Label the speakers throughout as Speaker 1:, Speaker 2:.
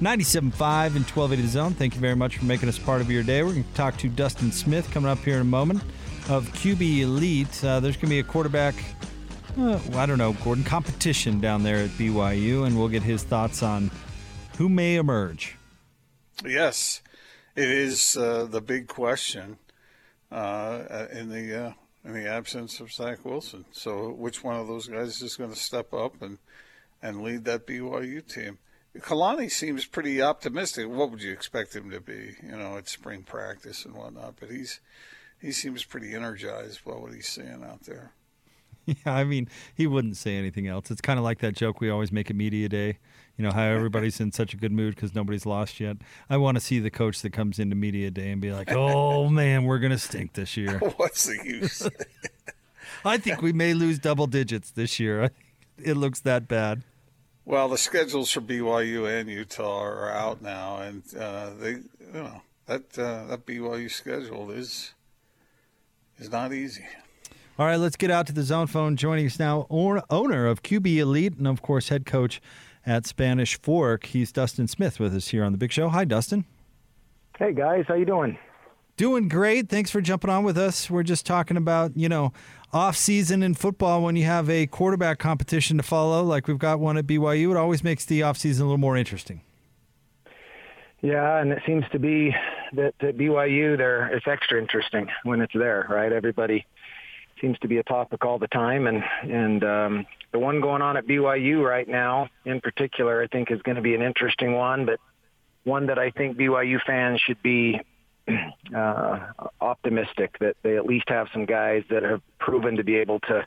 Speaker 1: 97.5 and 1280 The Zone. Thank you very much for making us part of your day. We're going to talk to Dustin Smith coming up here in a moment of QB Elite. Uh, there's going to be a quarterback, uh, I don't know, Gordon, competition down there at BYU, and we'll get his thoughts on who may emerge.
Speaker 2: Yes, it is uh, the big question uh, in the uh, in the absence of Zach Wilson. So, which one of those guys is going to step up and and lead that BYU team? Kalani seems pretty optimistic. What would you expect him to be? You know, at spring practice and whatnot. But he's he seems pretty energized by what he's seeing out there.
Speaker 1: Yeah, I mean, he wouldn't say anything else. It's kind of like that joke we always make at media day. You know how everybody's in such a good mood because nobody's lost yet. I want to see the coach that comes into media day and be like, "Oh man, we're gonna stink this year."
Speaker 2: What's the use?
Speaker 1: I think we may lose double digits this year. It looks that bad.
Speaker 2: Well, the schedules for BYU and Utah are out now, and uh, they, you know, that uh, that BYU schedule is is not easy.
Speaker 1: All right, let's get out to the zone phone. Joining us now, owner of QB Elite, and of course, head coach at Spanish Fork. He's Dustin Smith with us here on the Big Show. Hi, Dustin.
Speaker 3: Hey guys, how you doing?
Speaker 1: Doing great. Thanks for jumping on with us. We're just talking about you know off season in football when you have a quarterback competition to follow, like we've got one at BYU. It always makes the off season a little more interesting.
Speaker 3: Yeah, and it seems to be that at BYU there it's extra interesting when it's there, right? Everybody seems to be a topic all the time, and and um, the one going on at BYU right now, in particular, I think is going to be an interesting one, but one that I think BYU fans should be uh, optimistic that they at least have some guys that have proven to be able to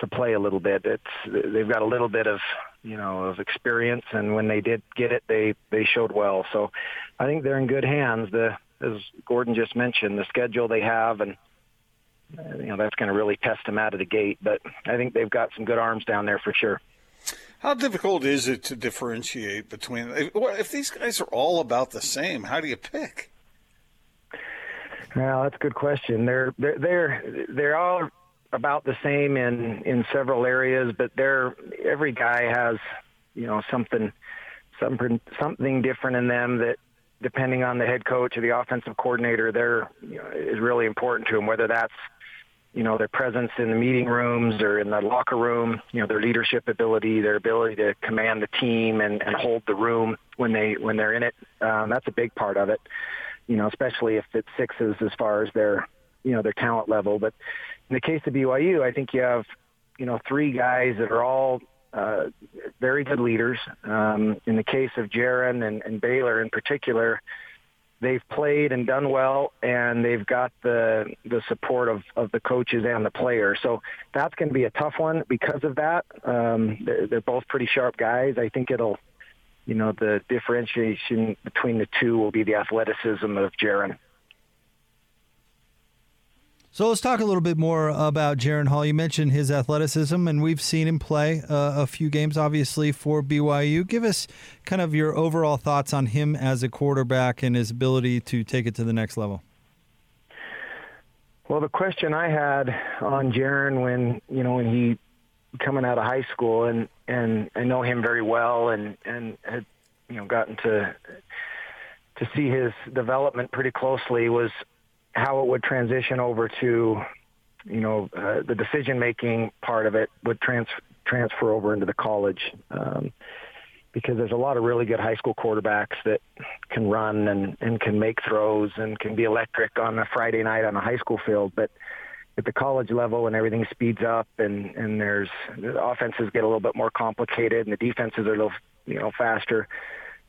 Speaker 3: to play a little bit. It's they've got a little bit of you know of experience, and when they did get it, they they showed well. So I think they're in good hands. The as Gordon just mentioned, the schedule they have, and uh, you know that's going to really test them out of the gate. But I think they've got some good arms down there for sure.
Speaker 2: How difficult is it to differentiate between if, if these guys are all about the same? How do you pick?
Speaker 3: Well, that's a good question. They're they're they're they're all about the same in in several areas, but they're every guy has you know something something something different in them that depending on the head coach or the offensive coordinator, they're you know, is really important to them. Whether that's you know their presence in the meeting rooms or in the locker room, you know their leadership ability, their ability to command the team and, and hold the room when they when they're in it. Um, that's a big part of it you know, especially if it's sixes as far as their, you know, their talent level. But in the case of BYU, I think you have, you know, three guys that are all uh, very good leaders. Um, in the case of Jaren and, and Baylor in particular, they've played and done well, and they've got the the support of, of the coaches and the players. So that's going to be a tough one because of that. Um, they're, they're both pretty sharp guys. I think it'll you know, the differentiation between the two will be the athleticism of Jaren.
Speaker 1: So let's talk a little bit more about Jaren Hall. You mentioned his athleticism, and we've seen him play uh, a few games, obviously, for BYU. Give us kind of your overall thoughts on him as a quarterback and his ability to take it to the next level.
Speaker 3: Well, the question I had on Jaren when you know when he coming out of high school, and and I know him very well, and and had you know gotten to to see his development pretty closely was how it would transition over to you know uh, the decision making part of it would trans- transfer over into the college um, because there's a lot of really good high school quarterbacks that can run and, and can make throws and can be electric on a Friday night on a high school field but at the college level and everything speeds up and and there's the offenses get a little bit more complicated and the defenses are a little you know faster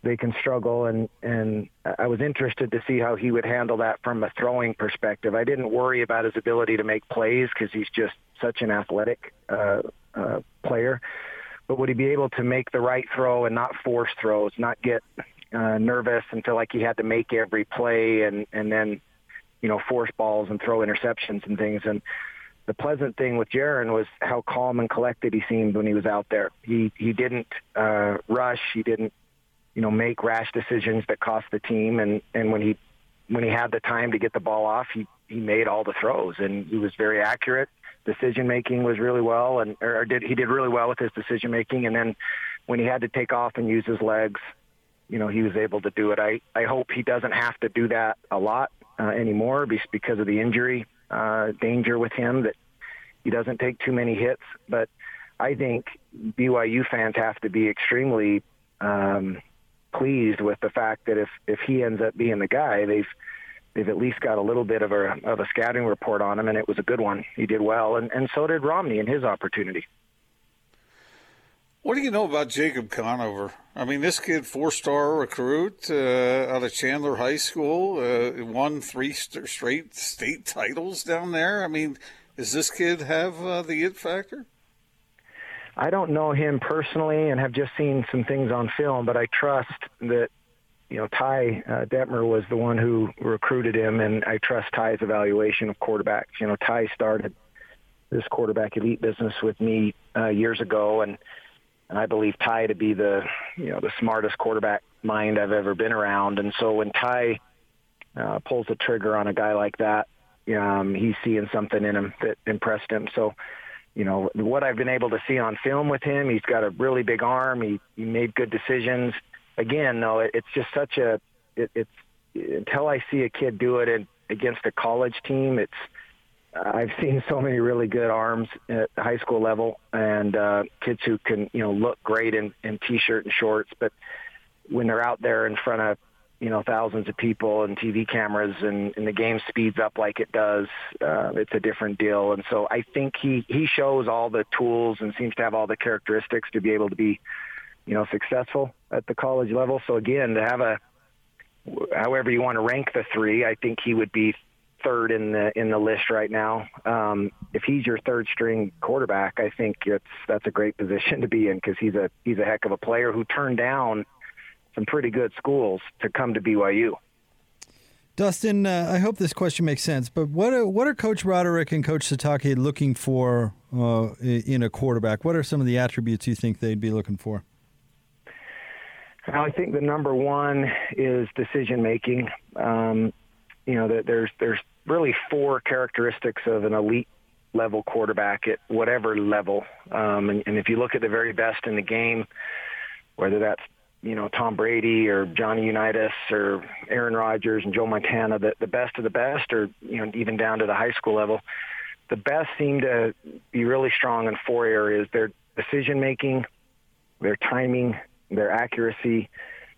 Speaker 3: they can struggle and and I was interested to see how he would handle that from a throwing perspective. I didn't worry about his ability to make plays because he's just such an athletic uh, uh, player. But would he be able to make the right throw and not force throws, not get uh, nervous and feel like he had to make every play and and then you know, force balls and throw interceptions and things. And the pleasant thing with Jaren was how calm and collected he seemed when he was out there. He he didn't uh, rush. He didn't, you know, make rash decisions that cost the team. And and when he when he had the time to get the ball off, he he made all the throws and he was very accurate. Decision making was really well, and or did he did really well with his decision making. And then when he had to take off and use his legs, you know, he was able to do it. I I hope he doesn't have to do that a lot uh, anymore because of the injury uh, danger with him that he doesn't take too many hits. But I think BYU fans have to be extremely um, pleased with the fact that if if he ends up being the guy, they've they've at least got a little bit of a of a scouting report on him, and it was a good one. He did well, and and so did Romney in his opportunity.
Speaker 2: What do you know about Jacob Conover? I mean, this kid, four-star recruit uh, out of Chandler High School, uh, won three st- straight state titles down there. I mean, does this kid have uh, the it factor?
Speaker 3: I don't know him personally and have just seen some things on film, but I trust that you know Ty uh, Detmer was the one who recruited him, and I trust Ty's evaluation of quarterbacks. You know, Ty started this quarterback elite business with me uh, years ago, and and I believe Ty to be the you know the smartest quarterback mind I've ever been around. And so when Ty uh, pulls the trigger on a guy like that, um, he's seeing something in him that impressed him. So you know what I've been able to see on film with him, he's got a really big arm. He he made good decisions. Again, though, it, it's just such a it, it's until I see a kid do it in, against a college team, it's I've seen so many really good arms at high school level and uh, kids who can, you know, look great in, in t-shirt and shorts, but when they're out there in front of, you know, thousands of people and TV cameras and, and the game speeds up like it does, uh, it's a different deal. And so I think he, he shows all the tools and seems to have all the characteristics to be able to be, you know, successful at the college level. So again, to have a, however you want to rank the three, I think he would be third in the in the list right now. Um, if he's your third string quarterback, I think it's that's a great position to be in because he's a he's a heck of a player who turned down some pretty good schools to come to BYU.
Speaker 1: Dustin, uh, I hope this question makes sense. But what are what are Coach Roderick and Coach Sitake looking for uh, in a quarterback? What are some of the attributes you think they'd be looking for?
Speaker 3: I think the number one is decision making. Um, you know, there's there's really four characteristics of an elite level quarterback at whatever level. Um, and, and if you look at the very best in the game, whether that's you know Tom Brady or Johnny Unitas or Aaron Rodgers and Joe Montana, the, the best of the best, or you know even down to the high school level, the best seem to be really strong in four areas: their decision making, their timing, their accuracy,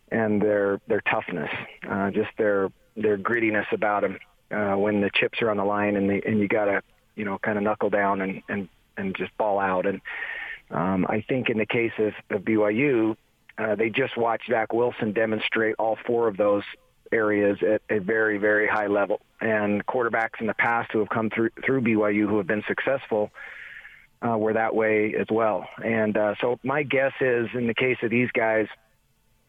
Speaker 3: and their their toughness. Uh, just their their grittiness about them uh, when the chips are on the line and the, and you got to you know kind of knuckle down and and and just ball out. And um, I think in the case of, of BYU, uh, they just watched Zach Wilson demonstrate all four of those areas at a very very high level. And quarterbacks in the past who have come through through BYU who have been successful. Uh, were that way as well. And uh, so my guess is, in the case of these guys,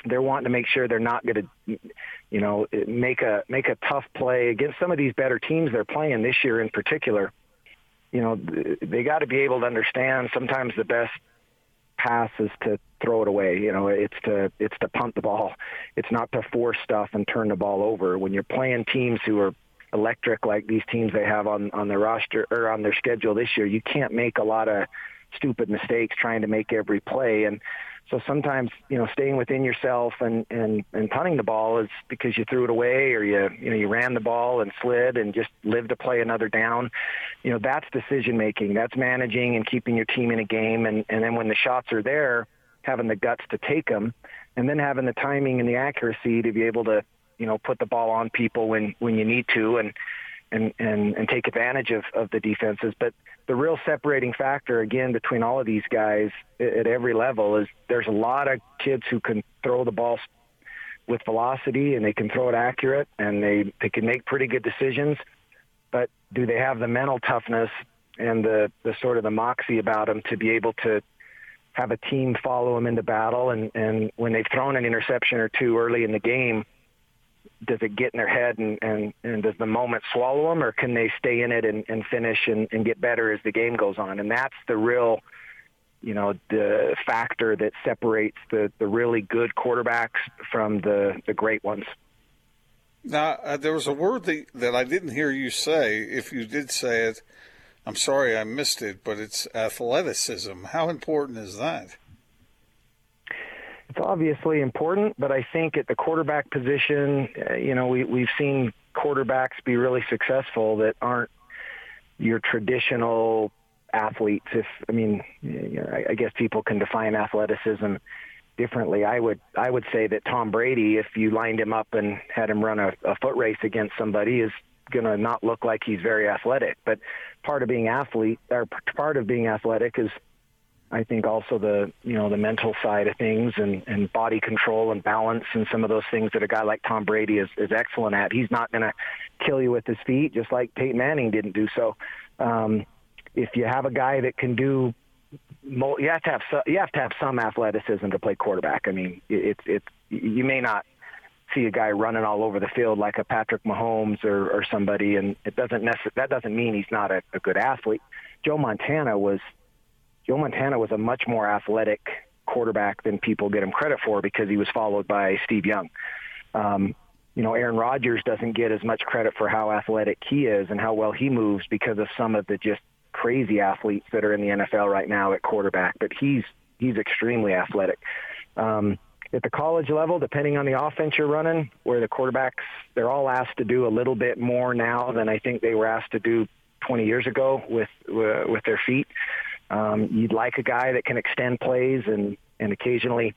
Speaker 3: they're wanting to make sure they're not going to, you know, make a make a tough play against some of these better teams they're playing this year in particular. You know, they got to be able to understand sometimes the best pass is to throw it away. You know, it's to it's to punt the ball. It's not to force stuff and turn the ball over. When you're playing teams who are electric like these teams they have on on their roster or on their schedule this year, you can't make a lot of stupid mistakes trying to make every play and so sometimes, you know, staying within yourself and, and, and punting the ball is because you threw it away or you, you know, you ran the ball and slid and just lived to play another down. You know, that's decision making. That's managing and keeping your team in a game. And, and then when the shots are there, having the guts to take them and then having the timing and the accuracy to be able to, you know, put the ball on people when, when you need to. And, and, and, and take advantage of, of the defenses. But the real separating factor, again, between all of these guys at every level is there's a lot of kids who can throw the ball with velocity and they can throw it accurate and they, they can make pretty good decisions. But do they have the mental toughness and the, the sort of the moxie about them to be able to have a team follow them into battle? And, and when they've thrown an interception or two early in the game, does it get in their head and, and, and does the moment swallow them or can they stay in it and, and finish and, and get better as the game goes on? And that's the real, you know, the factor that separates the, the really good quarterbacks from the, the great ones.
Speaker 2: Now, uh, there was a word that, that I didn't hear you say. If you did say it, I'm sorry I missed it, but it's athleticism. How important is that?
Speaker 3: It's obviously important, but I think at the quarterback position, uh, you know, we, we've seen quarterbacks be really successful that aren't your traditional athletes. If I mean, you know, I, I guess people can define athleticism differently. I would I would say that Tom Brady, if you lined him up and had him run a, a foot race against somebody, is going to not look like he's very athletic. But part of being athlete, or part of being athletic, is I think also the you know the mental side of things and, and body control and balance and some of those things that a guy like Tom Brady is, is excellent at. He's not going to kill you with his feet, just like Peyton Manning didn't do so. Um, if you have a guy that can do, you have to have you have to have some athleticism to play quarterback. I mean, it's it's you may not see a guy running all over the field like a Patrick Mahomes or, or somebody, and it doesn't necessarily that doesn't mean he's not a, a good athlete. Joe Montana was Joe Montana was a much more athletic quarterback than people get him credit for because he was followed by Steve Young. Um, you know, Aaron Rodgers doesn't get as much credit for how athletic he is and how well he moves because of some of the just crazy athletes that are in the NFL right now at quarterback. But he's he's extremely athletic. Um, at the college level, depending on the offense you're running, where the quarterbacks they're all asked to do a little bit more now than I think they were asked to do 20 years ago with uh, with their feet. Um, you'd like a guy that can extend plays and, and occasionally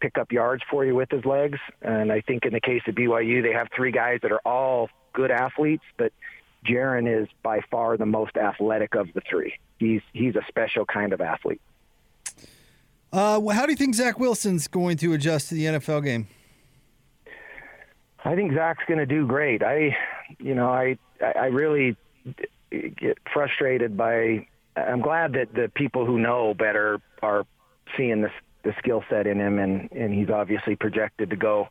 Speaker 3: pick up yards for you with his legs. And I think in the case of BYU, they have three guys that are all good athletes, but Jaren is by far the most athletic of the three. He's he's a special kind of athlete.
Speaker 1: Uh, how do you think Zach Wilson's going to adjust to the NFL game?
Speaker 3: I think Zach's going to do great. I, you know, I I really get frustrated by I'm glad that the people who know better are seeing this the skill set in him, and and he's obviously projected to go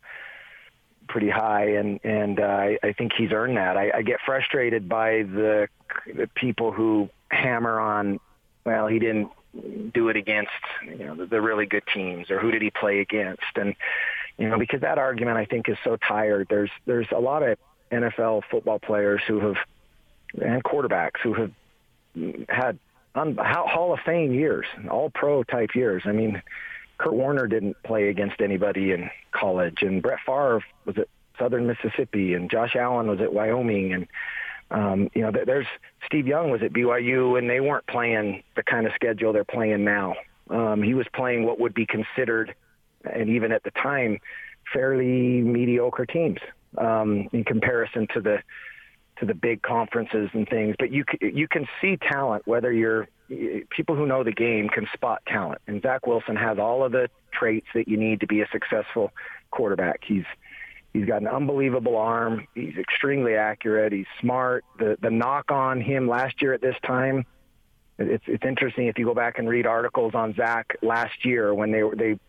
Speaker 3: pretty high, and and uh, I, I think he's earned that. I, I get frustrated by the the people who hammer on, well, he didn't do it against you know the, the really good teams, or who did he play against, and you know because that argument I think is so tired. There's there's a lot of NFL football players who have and quarterbacks who have had un- Hall of Fame years, all pro type years. I mean, Kurt Warner didn't play against anybody in college, and Brett Favre was at Southern Mississippi, and Josh Allen was at Wyoming, and um, you know, there's Steve Young was at BYU, and they weren't playing the kind of schedule they're playing now. Um, he was playing what would be considered, and even at the time, fairly mediocre teams um, in comparison to the to the big conferences and things, but you you can see talent. Whether you're people who know the game can spot talent, and Zach Wilson has all of the traits that you need to be a successful quarterback. He's he's got an unbelievable arm. He's extremely accurate. He's smart. The the knock on him last year at this time, it's it's interesting if you go back and read articles on Zach last year when they they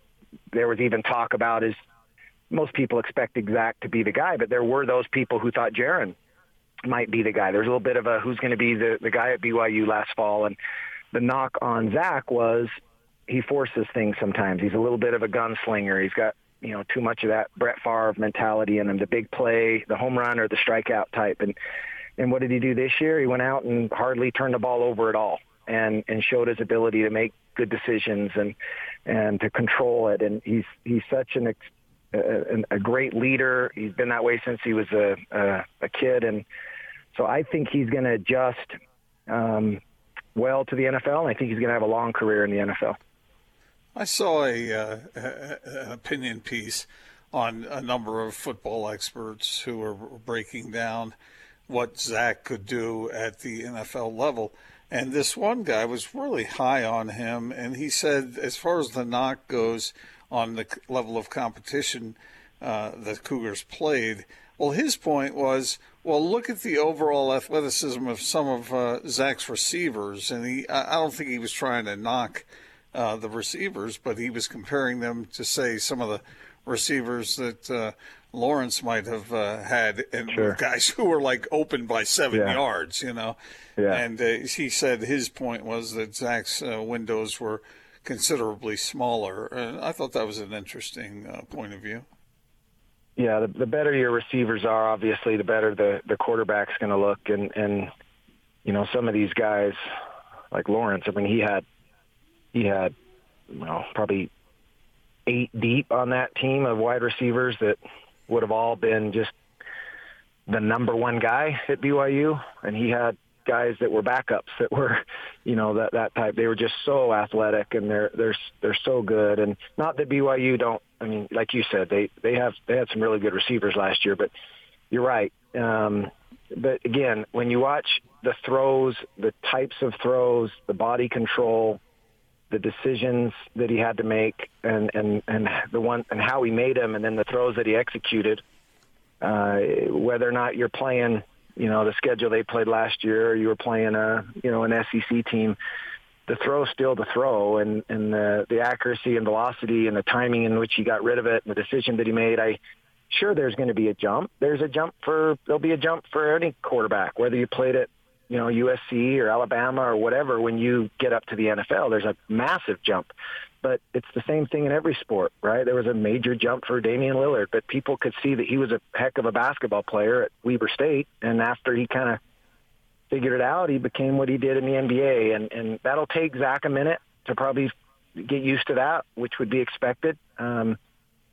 Speaker 3: there was even talk about his. Most people expected Zach to be the guy, but there were those people who thought Jaren might be the guy. There's a little bit of a who's going to be the, the guy at BYU last fall. And the knock on Zach was he forces things sometimes. He's a little bit of a gunslinger. He's got, you know, too much of that Brett Favre mentality in him, the big play, the home run or the strikeout type. And, and what did he do this year? He went out and hardly turned the ball over at all and, and showed his ability to make good decisions and, and to control it. And he's, he's such an, a, a great leader. He's been that way since he was a, a, a kid. And, so I think he's going to adjust um, well to the NFL, and I think he's going to have a long career in the NFL.
Speaker 2: I saw a, uh, an opinion piece on a number of football experts who were breaking down what Zach could do at the NFL level. And this one guy was really high on him, and he said, as far as the knock goes on the level of competition uh, that Cougars played, well, his point was, well, look at the overall athleticism of some of uh, Zach's receivers, and he, I don't think he was trying to knock uh, the receivers, but he was comparing them to say some of the receivers that uh, Lawrence might have uh, had, and
Speaker 3: Sure.
Speaker 2: guys who were like open by seven
Speaker 3: Yeah.
Speaker 2: yards, you know.
Speaker 3: Yeah.
Speaker 2: And uh, he said his point was that Zach's uh, windows were considerably smaller. And I thought that was an interesting uh, point of view.
Speaker 3: Yeah, the, the better your receivers are, obviously, the better the the quarterback's going to look. And and you know, some of these guys, like Lawrence, I mean, he had he had well probably eight deep on that team of wide receivers that would have all been just the number one guy at BYU, and he had guys that were backups that were, you know, that that type. They were just so athletic and they're they're they're so good. And not that BYU don't. I mean, like you said, they they have they had some really good receivers last year, but you're right. Um, but again, when you watch the throws, the types of throws, the body control, the decisions that he had to make, and and and the one and how he made them, and then the throws that he executed. Uh, whether or not you're playing, you know, the schedule they played last year, you were playing a, you know, an SEC team, the throw still the throw, and and the the accuracy and velocity and the timing in which he got rid of it, and the decision that he made. I sure there's going to be a jump. There's a jump for there'll be a jump for any quarterback, whether you played at you know USC or Alabama or whatever. When you get up to the NFL, there's a massive jump. But it's the same thing in every sport, right? There was a major jump for Damian Lillard, but people could see that he was a heck of a basketball player at Weber State, and after he kind of figured it out, he became what he did in the NBA, and and that'll take Zach a minute to probably get used to that, which would be expected. Um,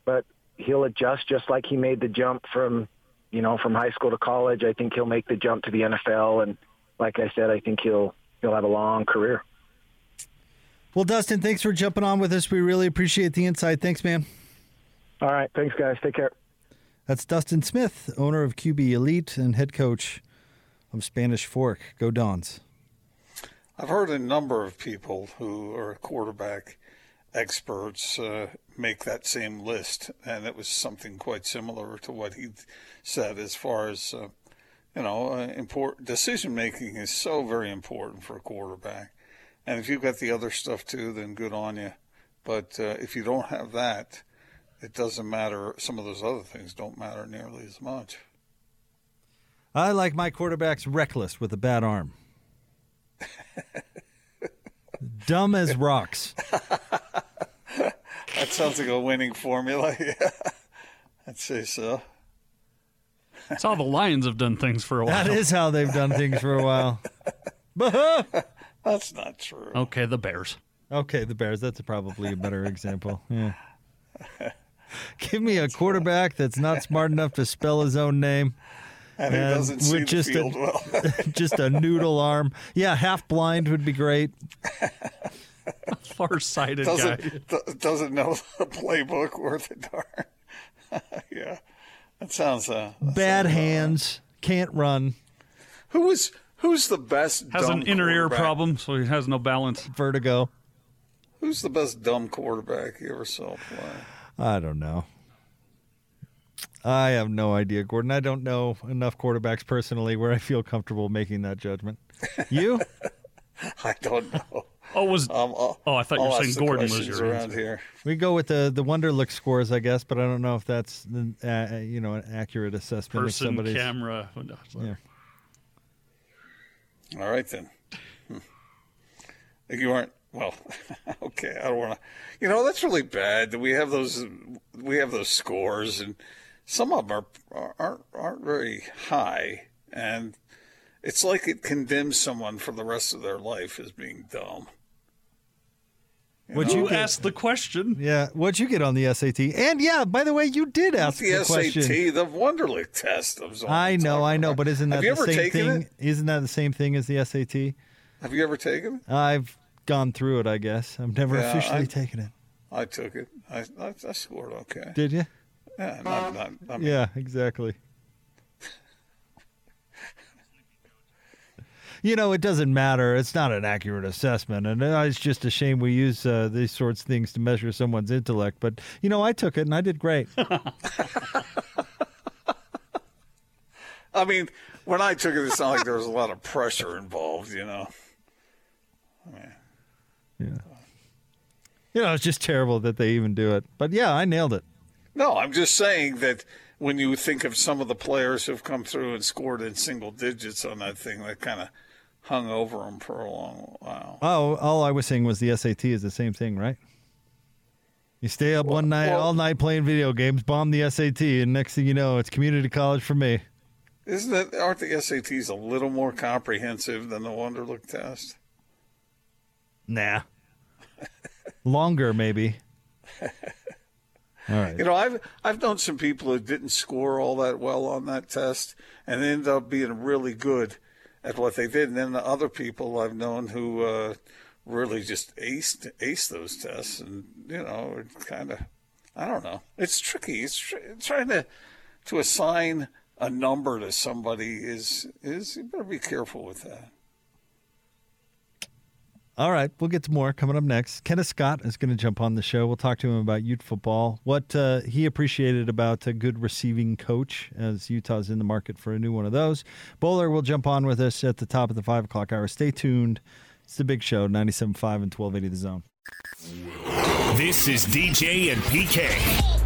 Speaker 3: but he'll adjust just like he made the jump from, you know, from high school to college. I think he'll make the jump to the NFL, and like I said, I think he'll he'll have a long career.
Speaker 1: Well, Dustin, thanks for jumping on with us. We really appreciate the insight. Thanks, man.
Speaker 3: All right, thanks, guys. Take care.
Speaker 1: That's Dustin Smith, owner of QB Elite and head coach of Spanish Fork. Go Dons.
Speaker 2: I've heard a number of people who are quarterback experts uh, make that same list, and it was something quite similar to what he said as far as uh, you know, uh, important decision making is so very important for a quarterback. And if you've got the other stuff too, then good on you. But uh, if you don't have that, it doesn't matter. Some of those other things don't matter nearly as much.
Speaker 1: I like my quarterbacks reckless with a bad arm. Dumb as rocks.
Speaker 2: That sounds like a winning formula. Yeah, I'd say so.
Speaker 4: That's how the Lions have done things for a while.
Speaker 1: That is how they've done things for a while.
Speaker 2: That's not true.
Speaker 4: Okay, the Bears.
Speaker 1: Okay, the Bears. That's probably a better example. Yeah. Give me a quarterback that's not smart enough to spell his own name.
Speaker 2: and he
Speaker 1: and
Speaker 2: doesn't see
Speaker 1: with
Speaker 2: the
Speaker 1: just a-
Speaker 2: well.
Speaker 1: Just a noodle arm. Yeah, half blind would be great.
Speaker 4: Far-sighted guy.
Speaker 2: doesn't do- doesn't know the playbook worth a darn. yeah, that sounds. Uh, that
Speaker 1: Bad
Speaker 2: sounds, uh,
Speaker 1: hands. Can't run.
Speaker 2: Who is who's the best?
Speaker 4: Has
Speaker 2: dumb
Speaker 4: an inner ear problem, so he has no balance.
Speaker 1: Vertigo.
Speaker 2: Who's the best dumb quarterback you ever saw play?
Speaker 1: I don't know. I have no idea, Gordon. I don't know enough quarterbacks personally where I feel comfortable making that judgment. You?
Speaker 2: I don't know.
Speaker 4: Oh, was
Speaker 2: Um, I'll,
Speaker 4: Oh, I thought you were
Speaker 2: I'll
Speaker 4: saying
Speaker 2: ask the
Speaker 4: Gordon was your
Speaker 2: around
Speaker 4: answer.
Speaker 2: here.
Speaker 1: we go with the the Wonderlic scores, I guess, but I don't know if that's uh, you know an accurate assessment
Speaker 4: person,
Speaker 1: of somebody's.
Speaker 4: camera.
Speaker 1: Yeah.
Speaker 2: All right then. Hmm. You aren't well. okay, I don't want to. You know that's really bad. that We have those. We have those scores, and some of them are aren't aren't very high, and it's like it condemns someone for the rest of their life as being dumb.
Speaker 1: Would
Speaker 4: You
Speaker 1: you get,
Speaker 4: asked the question.
Speaker 1: Yeah, what'd you get on the SAT? And yeah, by the way, you did ask
Speaker 2: The,
Speaker 1: the,
Speaker 2: SAT,
Speaker 1: question.
Speaker 2: the Wonderlic test. I, was all
Speaker 1: I know, I know,
Speaker 2: about.
Speaker 1: but isn't that
Speaker 2: have you
Speaker 1: the
Speaker 2: ever
Speaker 1: same
Speaker 2: taken
Speaker 1: thing?
Speaker 2: it?
Speaker 1: Isn't that the same thing as the SAT?
Speaker 2: Have you ever taken it?
Speaker 1: I've gone through it, I guess. I've never
Speaker 2: Yeah,
Speaker 1: officially
Speaker 2: I-
Speaker 1: taken it.
Speaker 2: I took it. I I, I scored okay.
Speaker 1: Did you?
Speaker 2: Yeah, not, not, I mean,
Speaker 1: Yeah, exactly. You know, it doesn't matter. It's not an accurate assessment, and uh, it's just a shame we use uh, these sorts of things to measure someone's intellect. But you know, I took it and I did great.
Speaker 2: I mean, when I took it, it's not like there was a lot of pressure involved, you know. Yeah.
Speaker 1: You know, it's just terrible that they even do it. But yeah, I nailed it.
Speaker 2: No, I'm just saying that when you think of some of the players who've come through and scored in single digits on that thing, that kind of hung over them for a long while.
Speaker 1: Oh, all I was saying was the SAT is the same thing, right? You stay up one night,
Speaker 2: well-
Speaker 1: all night playing video games, bomb the SAT, and next thing you know, it's community college for me.
Speaker 2: Isn't that aren't the SATs a little more comprehensive than the Wonderlic test?
Speaker 1: Nah. Longer, maybe. All right.
Speaker 2: You know, I've I've known some people who didn't score all that well on that test and ended up being really good at what they did, and then the other people I've known who uh, really just aced aced those tests, and you know, kind of I don't know. It's tricky. It's tr- trying to to assign a number to somebody is is you better be careful with that.
Speaker 1: All right, we'll get to more coming up next. Kenneth Scott is going to jump on the show. We'll talk to him about youth football, what uh, he appreciated about a good receiving coach, as Utah's in the market for a new one of those. Bowler will jump on with us at the top of the five o'clock hour. Stay tuned. It's the big show, 97.5 and 1280 The Zone.
Speaker 5: This is DJ and PK.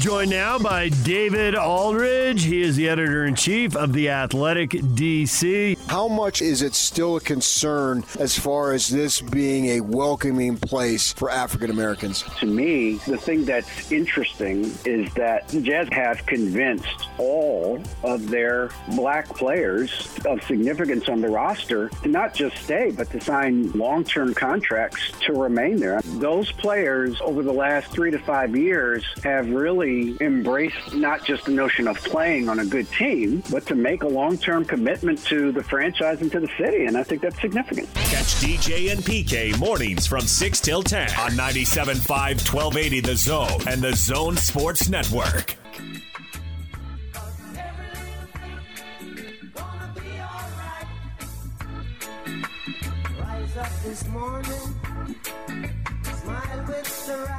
Speaker 6: Joined now by David Aldridge. He is the editor in chief of The Athletic DC.
Speaker 7: How much is it still a concern as far as this being a welcoming place for African Americans?
Speaker 8: To me, the thing that's interesting is that the Jazz have convinced all of their black players of significance on the roster to not just stay, but to sign long term contracts to remain there. Those players over the last three to five years have really embraced not just the notion of playing on a good team, but to make a long term commitment to the franchise and to the city. And I think that's significant.
Speaker 5: Catch DJ and PK mornings from 6 till 10 on 97.5 1280 The Zone and The Zone Sports Network.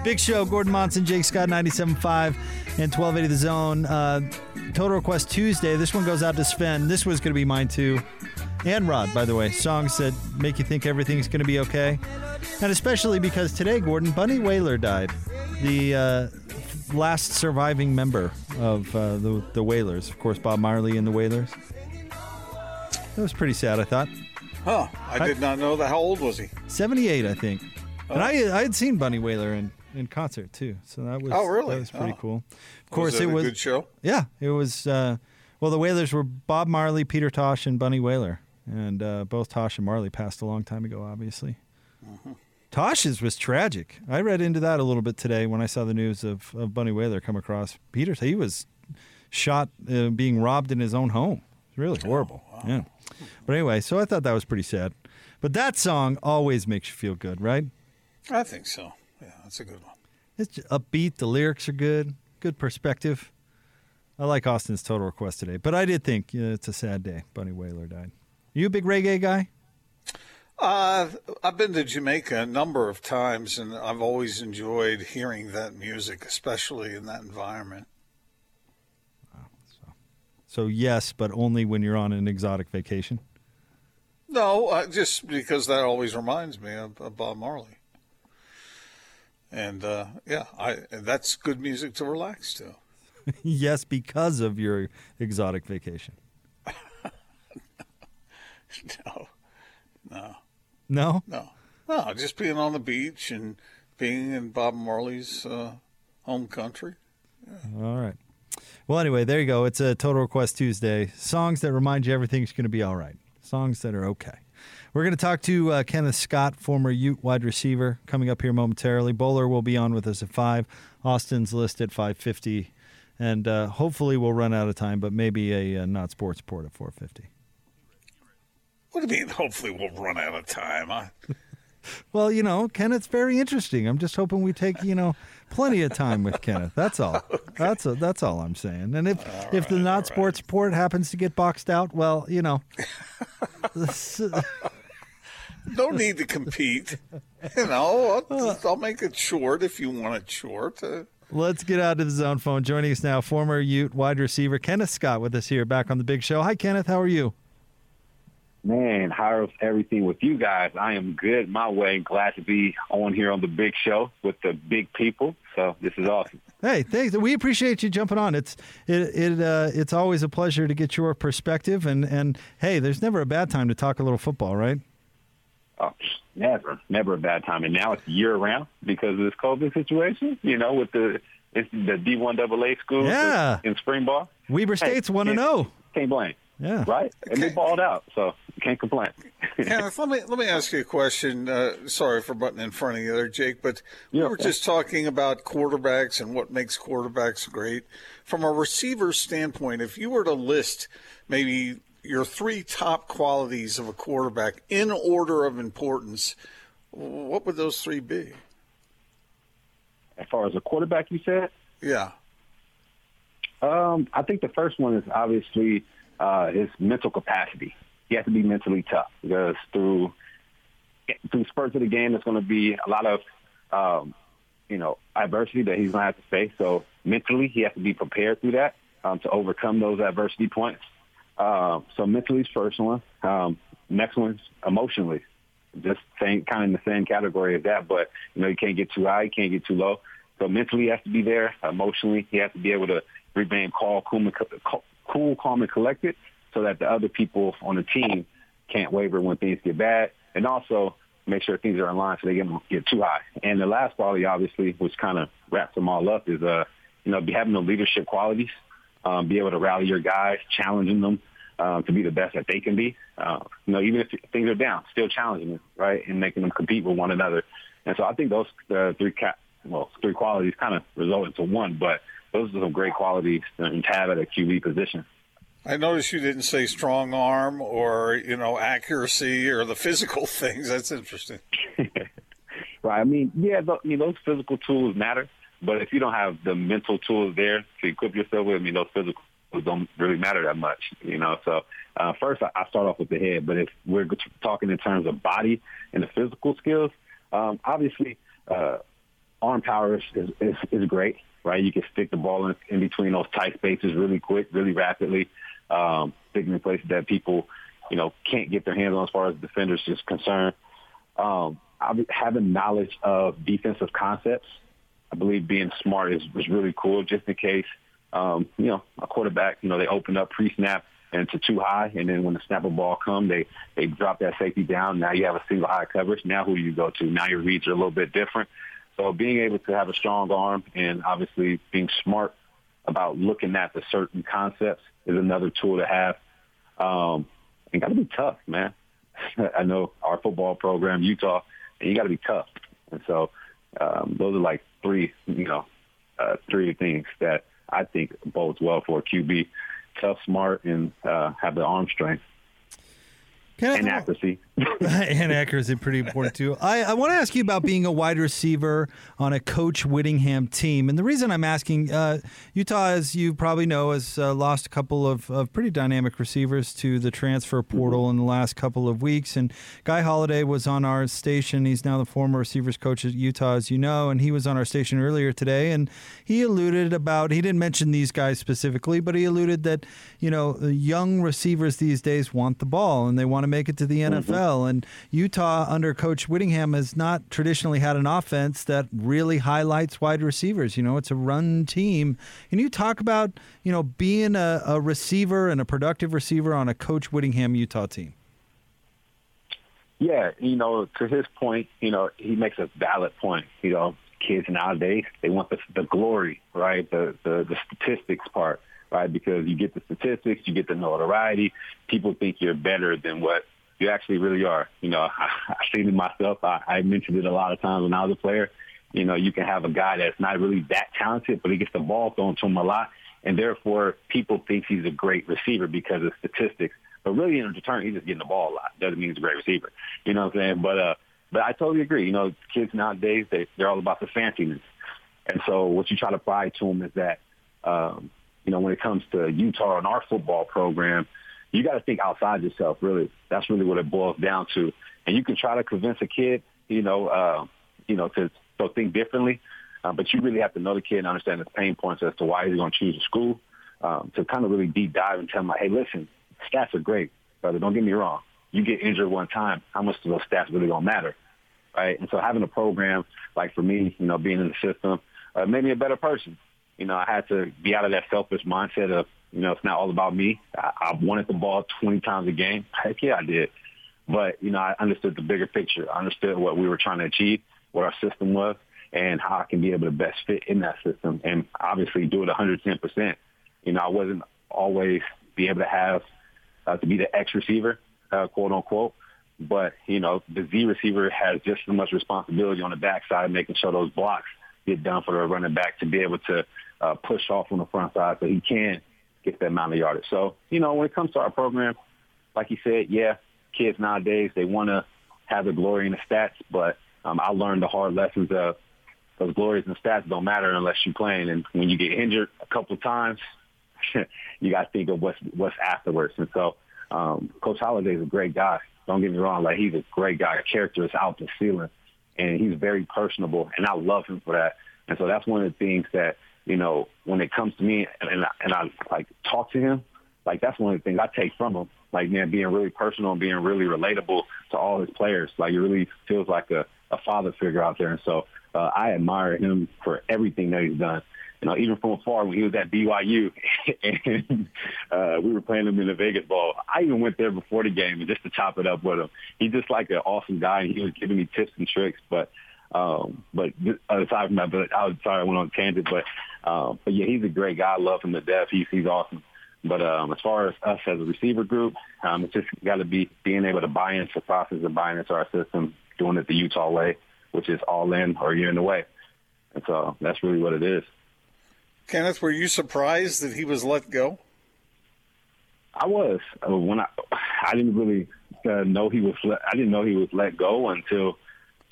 Speaker 1: Big show, Gordon Monson, Jake Scott, 97.5 and 1280 The Zone. Uh, Total Request Tuesday. This one goes out to Sven. This was going to be mine too. And Rod, by the way. Songs that make you think everything's going to be okay. And especially because today, Gordon, Bunny Wailer died. The uh, last surviving member of uh, the, the Wailers. Of course, Bob Marley and the Wailers. That was pretty sad, I thought.
Speaker 2: Huh? I did not know that. How old was he?
Speaker 1: 78, I think. And I I had seen Bunny Wailer in, in concert too, so that was
Speaker 2: Oh, really?
Speaker 1: that was pretty
Speaker 2: Oh.
Speaker 1: cool. Of course, it
Speaker 2: was
Speaker 1: it
Speaker 2: a
Speaker 1: was
Speaker 2: good show.
Speaker 1: yeah, it was. Uh, well, the Wailers were Bob Marley, Peter Tosh, and Bunny Wailer, and uh, both Tosh and Marley passed a long time ago. Obviously,
Speaker 2: Mm-hmm.
Speaker 1: Tosh's was tragic. I read into that a little bit today when I saw the news of, of Bunny Wailer come across. Peter, he was shot uh, being robbed in his own home. It's really
Speaker 2: Oh,
Speaker 1: horrible. Yeah. But anyway, so I thought that was pretty sad. But that song always makes you feel good, right?
Speaker 2: I think so. Yeah, that's a good one.
Speaker 1: It's upbeat. The lyrics are good. Good perspective. I like Austin's total request today, but I did think yeah, it's a sad day. Bunny Wailer died. You a big reggae guy?
Speaker 2: Uh, I've been to Jamaica a number of times, and I've always enjoyed hearing that music, especially in that environment.
Speaker 1: So yes, but only when you're on an exotic vacation.
Speaker 2: No, uh, just because that always reminds me of, of Bob Marley. And uh, yeah, I that's good music to relax to.
Speaker 1: yes, because of your exotic vacation.
Speaker 2: No, no,
Speaker 1: No,
Speaker 2: no, no. Just being on the beach and being in Bob Marley's uh, home country.
Speaker 1: all right. Well, anyway, there you go. It's a total request Tuesday. Songs that remind you everything's going to be all right. Songs that are okay. We're going to talk to uh, Kenneth Scott, former Ute wide receiver, coming up here momentarily. Bowler will be on with us at five. Austin's list at five fifty, and uh, hopefully we'll run out of time, but maybe a uh, not sports report at four fifty.
Speaker 2: What do you mean? Hopefully, we'll run out of time. I,
Speaker 1: Well, you know, Kenneth's very interesting. I'm just hoping we take you know plenty of time with Kenneth. That's all. That's a, that's all I'm saying. And if if the not sports report happens to get boxed out, well, you know. this-
Speaker 2: no need to compete. You know, I'll, I'll make it short if you want it short. Uh,
Speaker 1: Let's get out of the zone phone. Joining us now, former Ute wide receiver Kenneth Scott with us here back on the big show. Hi, Kenneth. How are you?
Speaker 9: Man, how's everything with you guys? I am good my way. Glad to be on here on the big show with the big people. So this is awesome.
Speaker 1: Hey, thanks. We appreciate you jumping on. It's it it uh, it's always a pleasure to get your perspective. And and hey, there's never a bad time to talk a little football, right?
Speaker 9: Oh, never, never a bad time. And now it's year round because of this COVID situation. You know, with the it's the D1 AA schools
Speaker 1: Yeah.
Speaker 9: in spring ball.
Speaker 1: Weber State's one to
Speaker 9: can't-
Speaker 1: zero.
Speaker 9: Can't blame.
Speaker 1: Yeah.
Speaker 9: Right? And they balled out, so can't complain.
Speaker 2: Kenneth, let me let me ask you a question. Uh, sorry for butting in front of you there, Jake, but we
Speaker 9: Yeah,
Speaker 2: were
Speaker 9: okay.
Speaker 2: just talking about quarterbacks and what makes quarterbacks great. From a receiver standpoint, if you were to list maybe your three top qualities of a quarterback in order of importance, what would those three be?
Speaker 9: as far as a quarterback, you said?
Speaker 2: Yeah.
Speaker 9: Um, I think the first one is obviously uh, his mental capacity. He has to be mentally tough because through through spurts of the game, there's going to be a lot of um, you know adversity that he's going to have to face. So mentally, he has to be prepared through that um, to overcome those adversity points. Uh, so mentally is first one. Um, next one's emotionally. Just same kind of in the same category as that, but you know you can't get too high, you can't get too low. So mentally, he has to be there. Emotionally, he has to be able to remain calm, cool, cool, calm, and collected, so that the other people on the team can't waver when things get bad, and also make sure things are in line so they don't get too high. And the last quality, obviously, which kind of wraps them all up, is uh, you know, be having the leadership qualities, um, be able to rally your guys, challenging them uh, to be the best that they can be. Uh, you know, even if things are down, still challenging them, right, and making them compete with one another. And so I think those uh, three ca- well, three qualities kind of result into one, but those are some great qualities to have at a QB position.
Speaker 2: I noticed you didn't say strong arm or, you know, accuracy or the physical things. That's interesting.
Speaker 9: Right. I mean, yeah, th- you know, those physical tools matter, but if you don't have the mental tools there to equip yourself with, I mean, those physical don't really matter that much, you know. So uh, first, I, I start off with the head, but if we're talking in terms of body and the physical skills, um, obviously, uh, arm power is, is, is, great, right? You can stick the ball in, in between those tight spaces really quick, really rapidly, um, sticking in places that people, you know, can't get their hands on as far as defenders is concerned. Um, having knowledge of defensive concepts, I believe being smart is, is really cool just in case, um, you know, a quarterback, you know, they open up pre-snap and to too high, and then when the snap of ball come, they they drop that safety down. Now you have a single high coverage. Now who you go to? Now your reads are a little bit different. So being able to have a strong arm and obviously being smart about looking at the certain concepts is another tool to have. Um, and got to be tough, man. I know our football program, Utah, and you got to be tough. And so um, those are like three, you know, uh, three things that I think bodes well for a QB: tough, smart, and uh, have the arm strength and accuracy.
Speaker 1: and accuracy is pretty important too. I, I want to ask you about being a wide receiver on a Coach Whittingham team, and the reason I'm asking, uh, Utah, as you probably know, has uh, lost a couple of, of pretty dynamic receivers to the transfer portal in the last couple of weeks. And Guy Holiday was on our station. He's now the former receivers coach at Utah, as you know, and he was on our station earlier today, and he alluded about he didn't mention these guys specifically, but he alluded that you know young receivers these days want the ball and they want to make it to the mm-hmm. NFL. And Utah, under Coach Whittingham, has not traditionally had an offense that really highlights wide receivers. You know, it's a run team. Can you talk about you know being a, a receiver and a productive receiver on a Coach Whittingham Utah team?
Speaker 9: Yeah, you know, to his point, you know, he makes a valid point. You know, kids nowadays they want the the glory, right? The the, the statistics part, right? Because you get the statistics, you get the notoriety. People think you're better than what you actually really are. You know, I've seen it myself. I, I mentioned it a lot of times when I was a player. You know, you can have a guy that's not really that talented, but he gets the ball thrown to him a lot, and therefore people think he's a great receiver because of statistics. But really, in return, he's just getting the ball a lot. Doesn't mean he's a great receiver. You know what I'm saying? But uh, but I totally agree. You know, kids nowadays they they're all about the fanciness, and so what you try to provide to them is that um, you know when it comes to Utah and our football program, you got to think outside yourself. Really, that's really what it boils down to. And you can try to convince a kid, you know, uh, you know, to so think differently. Uh, but you really have to know the kid and understand his pain points as to why he's going to choose a school. Um, to kind of really deep dive and tell him, like, hey, listen, stats are great, brother. Don't get me wrong. you get injured one time, how much do those stats really gonna matter, right? And so having a program like for me, you know, being in the system, uh, made me a better person. You know, I had to be out of that selfish mindset of, you know, it's not all about me. I, I wanted the ball 20 times a game. Heck yeah, I did. But, you know, I understood the bigger picture. I understood what we were trying to achieve, what our system was, and how I can be able to best fit in that system and obviously do it 110%. You know, I wasn't always be able to have, uh, to be the X receiver, uh, quote unquote. But, you know, the Z receiver has just as much responsibility on the backside, making sure those blocks get done for the running back to be able to uh, push off on the front side so he can get that amount of yardage. So, you know, when it comes to our program, like you said, yeah, kids nowadays, they want to have the glory in the stats, but um, I learned the hard lessons of those glories and stats don't matter unless you're playing. And when you get injured a couple of times, you got to think of what's what's afterwards. And so, um, Coach Holliday is a great guy. Don't get me wrong; like he's a great guy. Character is out the ceiling, and he's very personable, and I love him for that. And so that's one of the things that you know when it comes to me, and, and, I, and I like talk to him. Like that's one of the things I take from him. Like man, being really personal and being really relatable to all his players. Like it really feels like a, a father figure out there. And so uh, I admire him for everything that he's done you know, even from afar when he was at BYU and uh, we were playing him in the Vegas Bowl. I even went there before the game just to chop it up with him. He's just like an awesome guy and he was giving me tips and tricks. But, um, but aside from that, but I was sorry I went on tangent, but, um, but yeah, he's a great guy. I love him to death. He's, he's awesome. But um, as far as us as a receiver group, um, it's just got to be being able to buy into the process of buying into our system, doing it the Utah way, which is all in or you're in the way. And so that's really what it is.
Speaker 2: Kenneth, were you surprised that he was let go?
Speaker 9: I was uh, when I I didn't really uh, know he was let, I didn't know he was let go until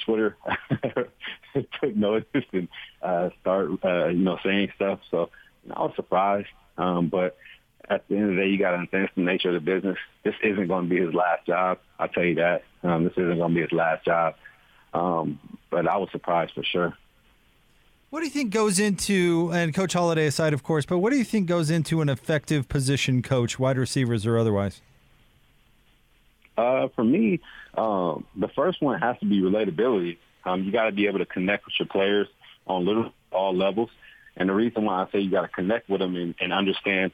Speaker 9: Twitter took notice and uh, start uh, you know saying stuff. So you know, I was surprised, um, but at the end of the day, you got to understand the nature of the business. This isn't going to be his last job. I'll tell you that. Um, this isn't going to be his last job. Um, but I was surprised for sure.
Speaker 1: What do you think goes into, and Coach Holliday aside, of course, but what do you think goes into an effective position coach, wide receivers or otherwise?
Speaker 9: Uh, for me, um, the first one has to be relatability. Um, you got to be able to connect with your players on little all levels. And the reason why I say you got to connect with them and, and understand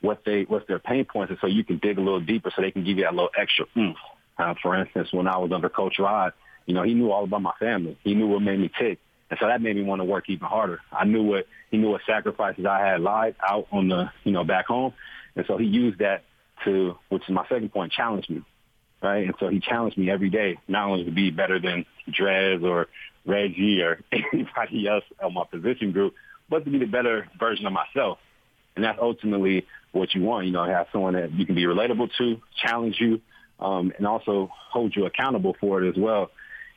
Speaker 9: what they what's their pain points is so you can dig a little deeper so they can give you that little extra oomph. Uh, for instance, when I was under Coach Rod, you know, he knew all about my family. He knew what made me tick. And so that made me want to work even harder. I knew what he knew what sacrifices I had lied out on the you know back home, and so he used that to, which is my second point, challenge me, right? And so he challenged me every day, not only to be better than Dres or Reggie or anybody else on my position group, but to be the better version of myself. And that's ultimately what you want, you know, have someone that you can be relatable to, challenge you, um, and also hold you accountable for it as well,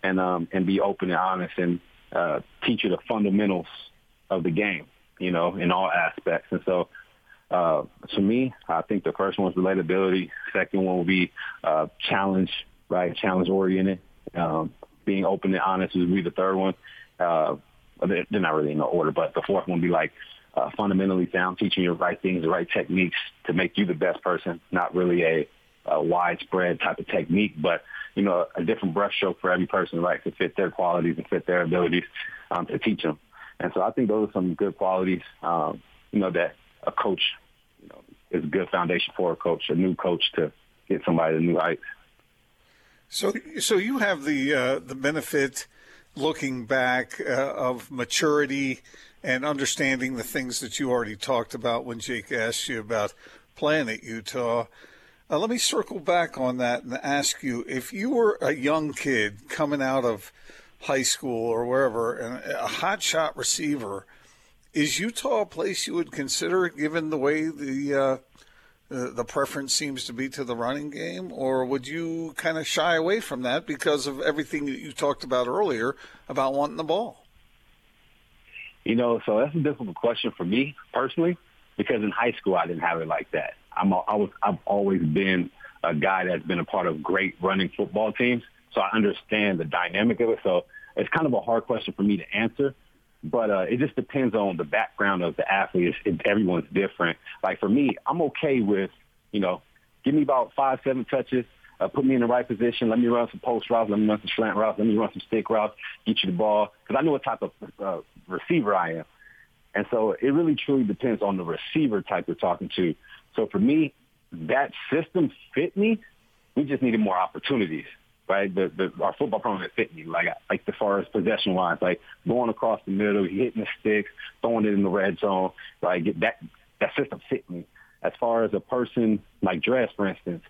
Speaker 9: and um, and be open and honest and uh, teach you the fundamentals of the game, you know, in all aspects. And so, uh, to me, I think the first one is relatability. Second one will be uh, challenge, right? Challenge oriented. Um, being open and honest would be the third one. Uh, they're not really in no order, but the fourth one would be like uh, fundamentally sound, teaching you the right things, the right techniques to make you the best person. Not really a, a widespread type of technique, but you know, a different brushstroke for every person, right, to fit their qualities and fit their abilities um, to teach them. And so I think those are some good qualities, um, you know, that a coach, you know, is a good foundation for a coach, a new coach to get somebody to new heights.
Speaker 2: So, so you have the uh, the benefit, looking back, uh, of maturity and understanding the things that you already talked about when Jake asked you about playing at Utah. Uh, let me circle back on that and ask you if you were a young kid coming out of high school or wherever and a hot shot receiver, is Utah a place you would consider given the way the uh, uh, the preference seems to be to the running game, or would you kind of shy away from that because of everything that you talked about earlier about wanting the ball?
Speaker 9: You know, so that's a difficult question for me personally because in high school I didn't have it like that. I'm a, I was I've always been a guy that's been a part of great running football teams, so I understand the dynamic of it. So it's kind of a hard question for me to answer, but uh, it just depends on the background of the athlete. Everyone's different. Like for me, I'm okay with you know, give me about five seven touches. Uh, put me in the right position. Let me run some post routes. Let me run some slant routes. Let me run some stick routes. Get you the ball because I know what type of uh, receiver I am. And so it really truly depends on the receiver type you're talking to. So for me, that system fit me. We just needed more opportunities, right? The, the our football program fit me, like like as far as possession wise, like going across the middle, hitting the sticks, throwing it in the red zone, like that that system fit me. As far as a person like Dres, for instance,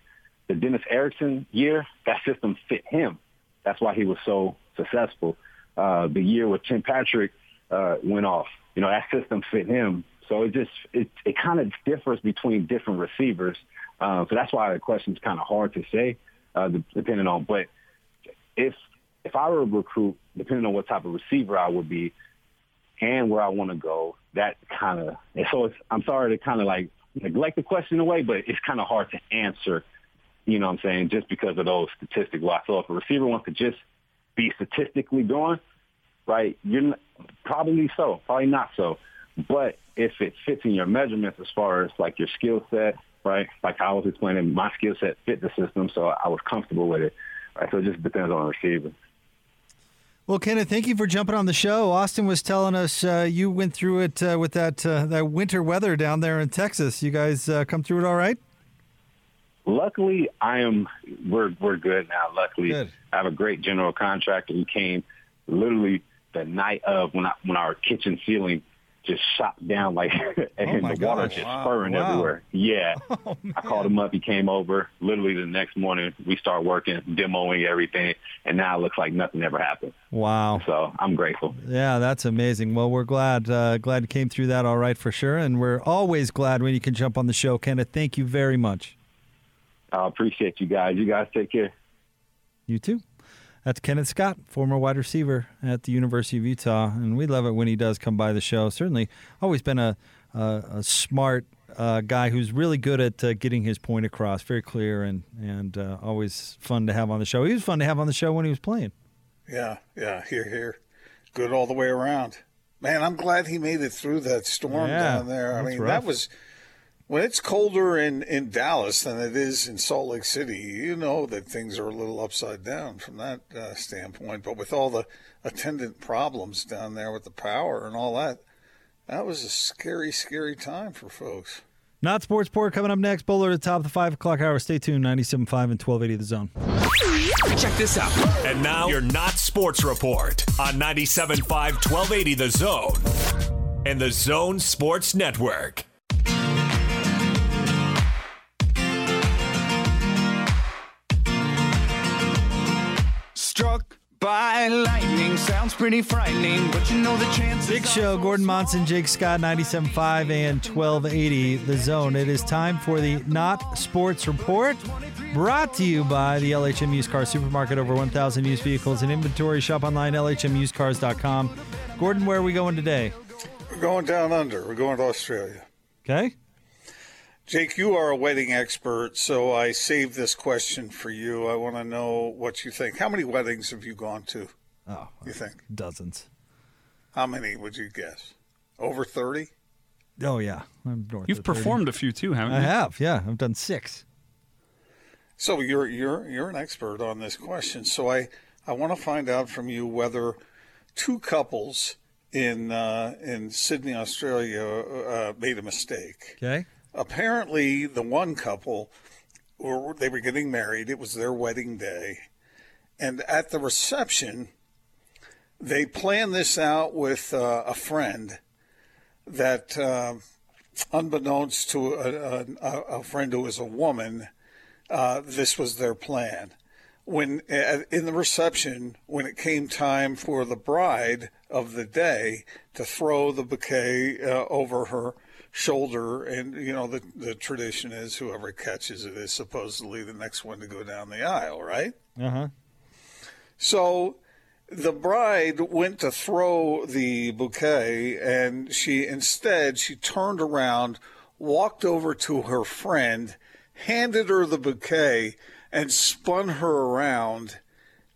Speaker 9: the Dennis Erickson year, that system fit him. That's why he was so successful. Uh, the year with Tim Patrick uh, went off, you know, that system fit him. So it just it it kind of differs between different receivers. Uh, so that's why the question is kind of hard to say, uh, depending on. But if if I were a recruit, depending on what type of receiver I would be, and where I want to go, that kind of. So it's, I'm sorry to kind of like neglect the question away, but it's kind of hard to answer. You know what I'm saying? Just because of those statistics. So if a receiver wants to just be statistically going, right? You're not, probably so, probably not so. But if it fits in your measurements as far as like your skill set, right? Like I was explaining, my skill set fit the system, so I was comfortable with it. Right? So it just depends on the receiver.
Speaker 1: Well, Kenneth, thank you for jumping on the show. Austin was telling us uh, you went through it uh, with that uh, that winter weather down there in Texas. You guys uh, come through it all right?
Speaker 9: Luckily, I am. We're we're good now. Luckily,
Speaker 1: good.
Speaker 9: I have a great general contractor who came literally the night of when I, when our kitchen ceiling just shot down like and
Speaker 1: oh
Speaker 9: the water
Speaker 1: gosh.
Speaker 9: just
Speaker 1: wow.
Speaker 9: spurring
Speaker 1: wow.
Speaker 9: everywhere. Yeah.
Speaker 1: Oh,
Speaker 9: I called him up. He came over. Literally the next morning, we start working, demoing everything, and now it looks like nothing ever happened.
Speaker 1: Wow.
Speaker 9: So I'm grateful.
Speaker 1: Yeah, that's amazing. Well, we're glad uh, glad you came through that all right for sure, and we're always glad when you can jump on the show, Kenneth. Thank you very much.
Speaker 9: I appreciate you guys. You guys take care.
Speaker 1: You too. That's Kenneth Scott, former wide receiver at the University of Utah, and we love it when he does come by the show. Certainly, always been a a, a smart uh, guy who's really good at uh, getting his point across, very clear, and and uh, always fun to have on the show. He was fun to have on the show when he was playing.
Speaker 2: Yeah, yeah, here, here, good all the way around. Man, I'm glad he made it through that storm
Speaker 1: Yeah,
Speaker 2: down there. I mean,
Speaker 1: rough.
Speaker 2: that was when it's colder in, in Dallas than it is in Salt Lake City, you know that things are a little upside down from that uh, standpoint. But with all the attendant problems down there with the power and all that, that was a scary, scary time for folks.
Speaker 1: Not Sports Port coming up next. Bowler at the top of the 5 o'clock hour. Stay tuned. 97.5 and 1280 The Zone.
Speaker 5: Check this out. And now your Not Sports Report on 97.5 1280 The Zone and The Zone Sports Network.
Speaker 10: Struck by lightning sounds pretty frightening, but you know the chances.
Speaker 1: Big show. Gordon Monson, Jake Scott, 97.5 and 1280 The Zone. It is time for the Not Sports Report, brought to you by the LHM Used Car Supermarket. Over 1,000 used vehicles and inventory. Shop online, lhmusedcars.com. Gordon, where are we going today?
Speaker 2: We're going down under. We're going to Australia.
Speaker 1: Okay.
Speaker 2: Jake, you are a wedding expert, so I saved this question for you. I want to know what you think. How many weddings have you gone to?
Speaker 1: Oh,
Speaker 2: You think?
Speaker 1: dozens.
Speaker 2: How many would you guess? Over 30?
Speaker 1: Oh, yeah. I'm north
Speaker 4: You've
Speaker 1: of 30.
Speaker 4: performed a few too, haven't you?
Speaker 1: I have, yeah. I've done six.
Speaker 2: So you're you're you're an expert on this question. So I I want to find out from you whether two couples in uh, in Sydney, Australia, uh, made a mistake.
Speaker 1: Okay.
Speaker 2: Apparently, the one couple were they were getting married. It was their wedding day, and at the reception, they planned this out with uh, a friend that, uh, unbeknownst to a, a, a friend who was a woman, uh, this was their plan. When uh, in the reception, when it came time for the bride of the day to throw the bouquet uh, over her shoulder, and you know the the tradition is whoever catches it is supposedly the next one to go down the aisle, right?
Speaker 1: Uh huh.
Speaker 2: So the bride went to throw the bouquet and she instead she turned around, walked over to her friend, handed her the bouquet and spun her around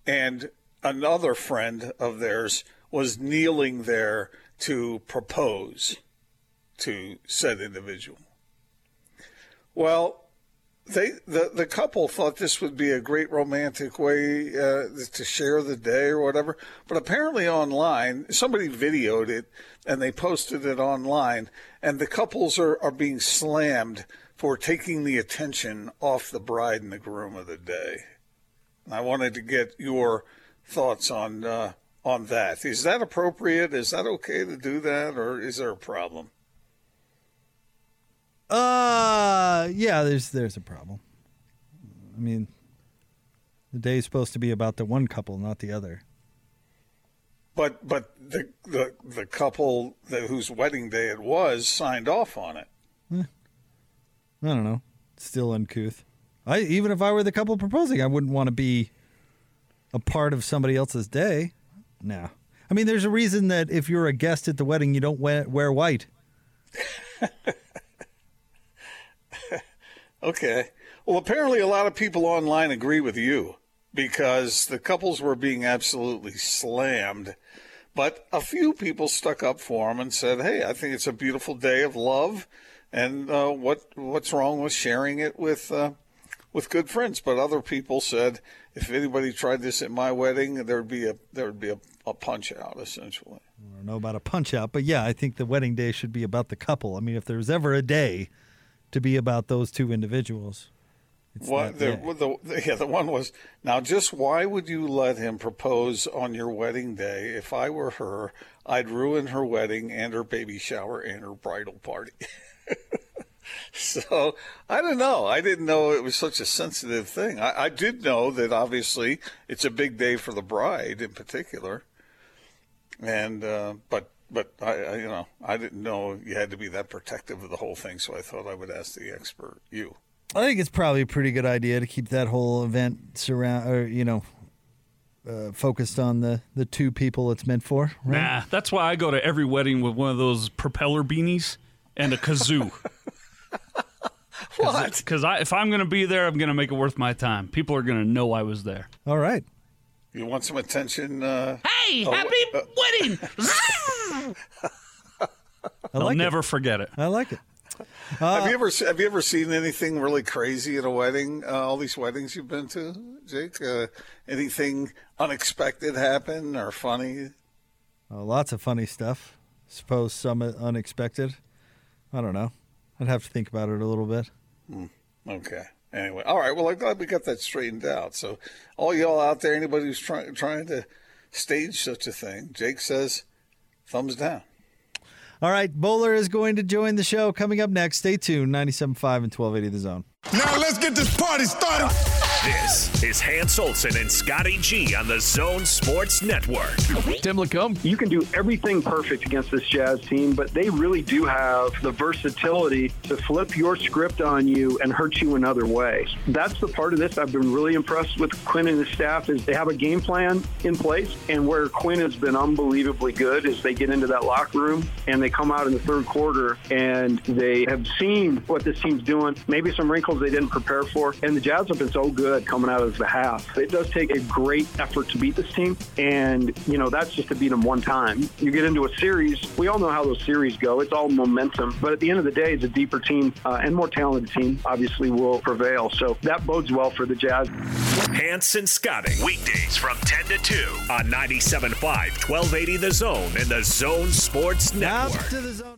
Speaker 2: and another friend of theirs was kneeling there to propose to said individual. Well, they the the couple thought this would be a great romantic way uh, to share the day or whatever. But apparently online, somebody videoed it and they posted it online, and the couples are are being slammed for taking the attention off the bride and the groom of the day. And I wanted to get your thoughts on uh, on that. Is that appropriate? Is that okay to do that, or is there a problem?
Speaker 1: Uh, yeah. There's there's a problem. I mean, the day is supposed to be about the one couple, not the other.
Speaker 2: But but the the the couple that, whose wedding day it was signed off on it.
Speaker 1: I don't know. Still uncouth. I even if I were the couple proposing, I wouldn't want to be a part of somebody else's day. No. I mean, there's a reason that if you're a guest at the wedding, you don't wear, wear white.
Speaker 2: Okay. Well, apparently a lot of people online agree with you because the couples were being absolutely slammed. But a few people stuck up for them and said, "Hey, I think it's a beautiful day of love, and uh, what what's wrong with sharing it with uh, with good friends?" But other people said, "If anybody tried this at my wedding, there would be a there would be a, a punch out, essentially."
Speaker 1: I don't know about a punch out, but yeah, I think the wedding day should be about the couple. I mean, if there's ever a day to be about those two individuals, it's
Speaker 2: What the, the, yeah, the one was now. Just why would you let him propose on your wedding day? If I were her, I'd ruin her wedding and her baby shower and her bridal party. so I don't know. I didn't know it was such a sensitive thing. I, I did know that obviously it's a big day for the bride in particular, and uh, but. But I, I, you know, I didn't know you had to be that protective of the whole thing, so I thought I would ask the expert, you.
Speaker 1: I think it's probably a pretty good idea to keep that whole event surround, or you know, uh, focused on the the two people it's meant for. Right?
Speaker 4: Nah, that's why I go to every wedding with one of those propeller beanies and a kazoo.
Speaker 2: What?
Speaker 4: Because if I'm going to be there, I'm going to make it worth my time. People are going to know I was there.
Speaker 1: All right.
Speaker 2: You want some attention? Uh,
Speaker 4: Hey,
Speaker 2: Oh,
Speaker 4: happy
Speaker 2: uh,
Speaker 4: wedding!
Speaker 1: I
Speaker 4: I'll
Speaker 1: like
Speaker 4: never forget it.
Speaker 1: it. I like it.
Speaker 2: have you ever have you ever seen anything really crazy at a wedding? Uh, all these weddings you've been to, Jake. Uh, anything unexpected happen or funny?
Speaker 1: Uh, lots of funny stuff. Suppose some unexpected. I don't know. I'd have to think about it a little bit.
Speaker 2: Okay. Anyway, all right. Well, I'm glad we got that straightened out. So, all y'all out there, anybody who's trying trying to stage such a thing, Jake says, thumbs down.
Speaker 1: All right, Bowler is going to join the show coming up next. Stay tuned. 97.5 and 1280 The Zone.
Speaker 11: Now let's get this party started.
Speaker 5: This is Hans Olsen and Scotty G on the Zone Sports Network.
Speaker 12: Tim Lacombe.
Speaker 13: You can do everything perfect against this Jazz team, but they really do have the versatility to flip your script on you and hurt you another way. That's the part of this I've been really impressed with Quin and his staff is they have a game plan in place, and where Quin has been unbelievably good is they get into that locker room and they come out in the third quarter and they have seen what this team's doing, maybe some wrinkles they didn't prepare for, and the Jazz have been so good coming out of the half. It does take a great effort to beat this team, and you know that's just to beat them one time. You get into a series, we all know how those series go. It's all momentum, but at the end of the day, it's a deeper team uh, and more talented team. Obviously, will prevail. So that bodes well for the Jazz.
Speaker 5: Hans and Scotty, weekdays from 10 to 2 on 97.5, 1280 The Zone and the Zone Sports
Speaker 1: Now
Speaker 5: Network.
Speaker 1: to the zone.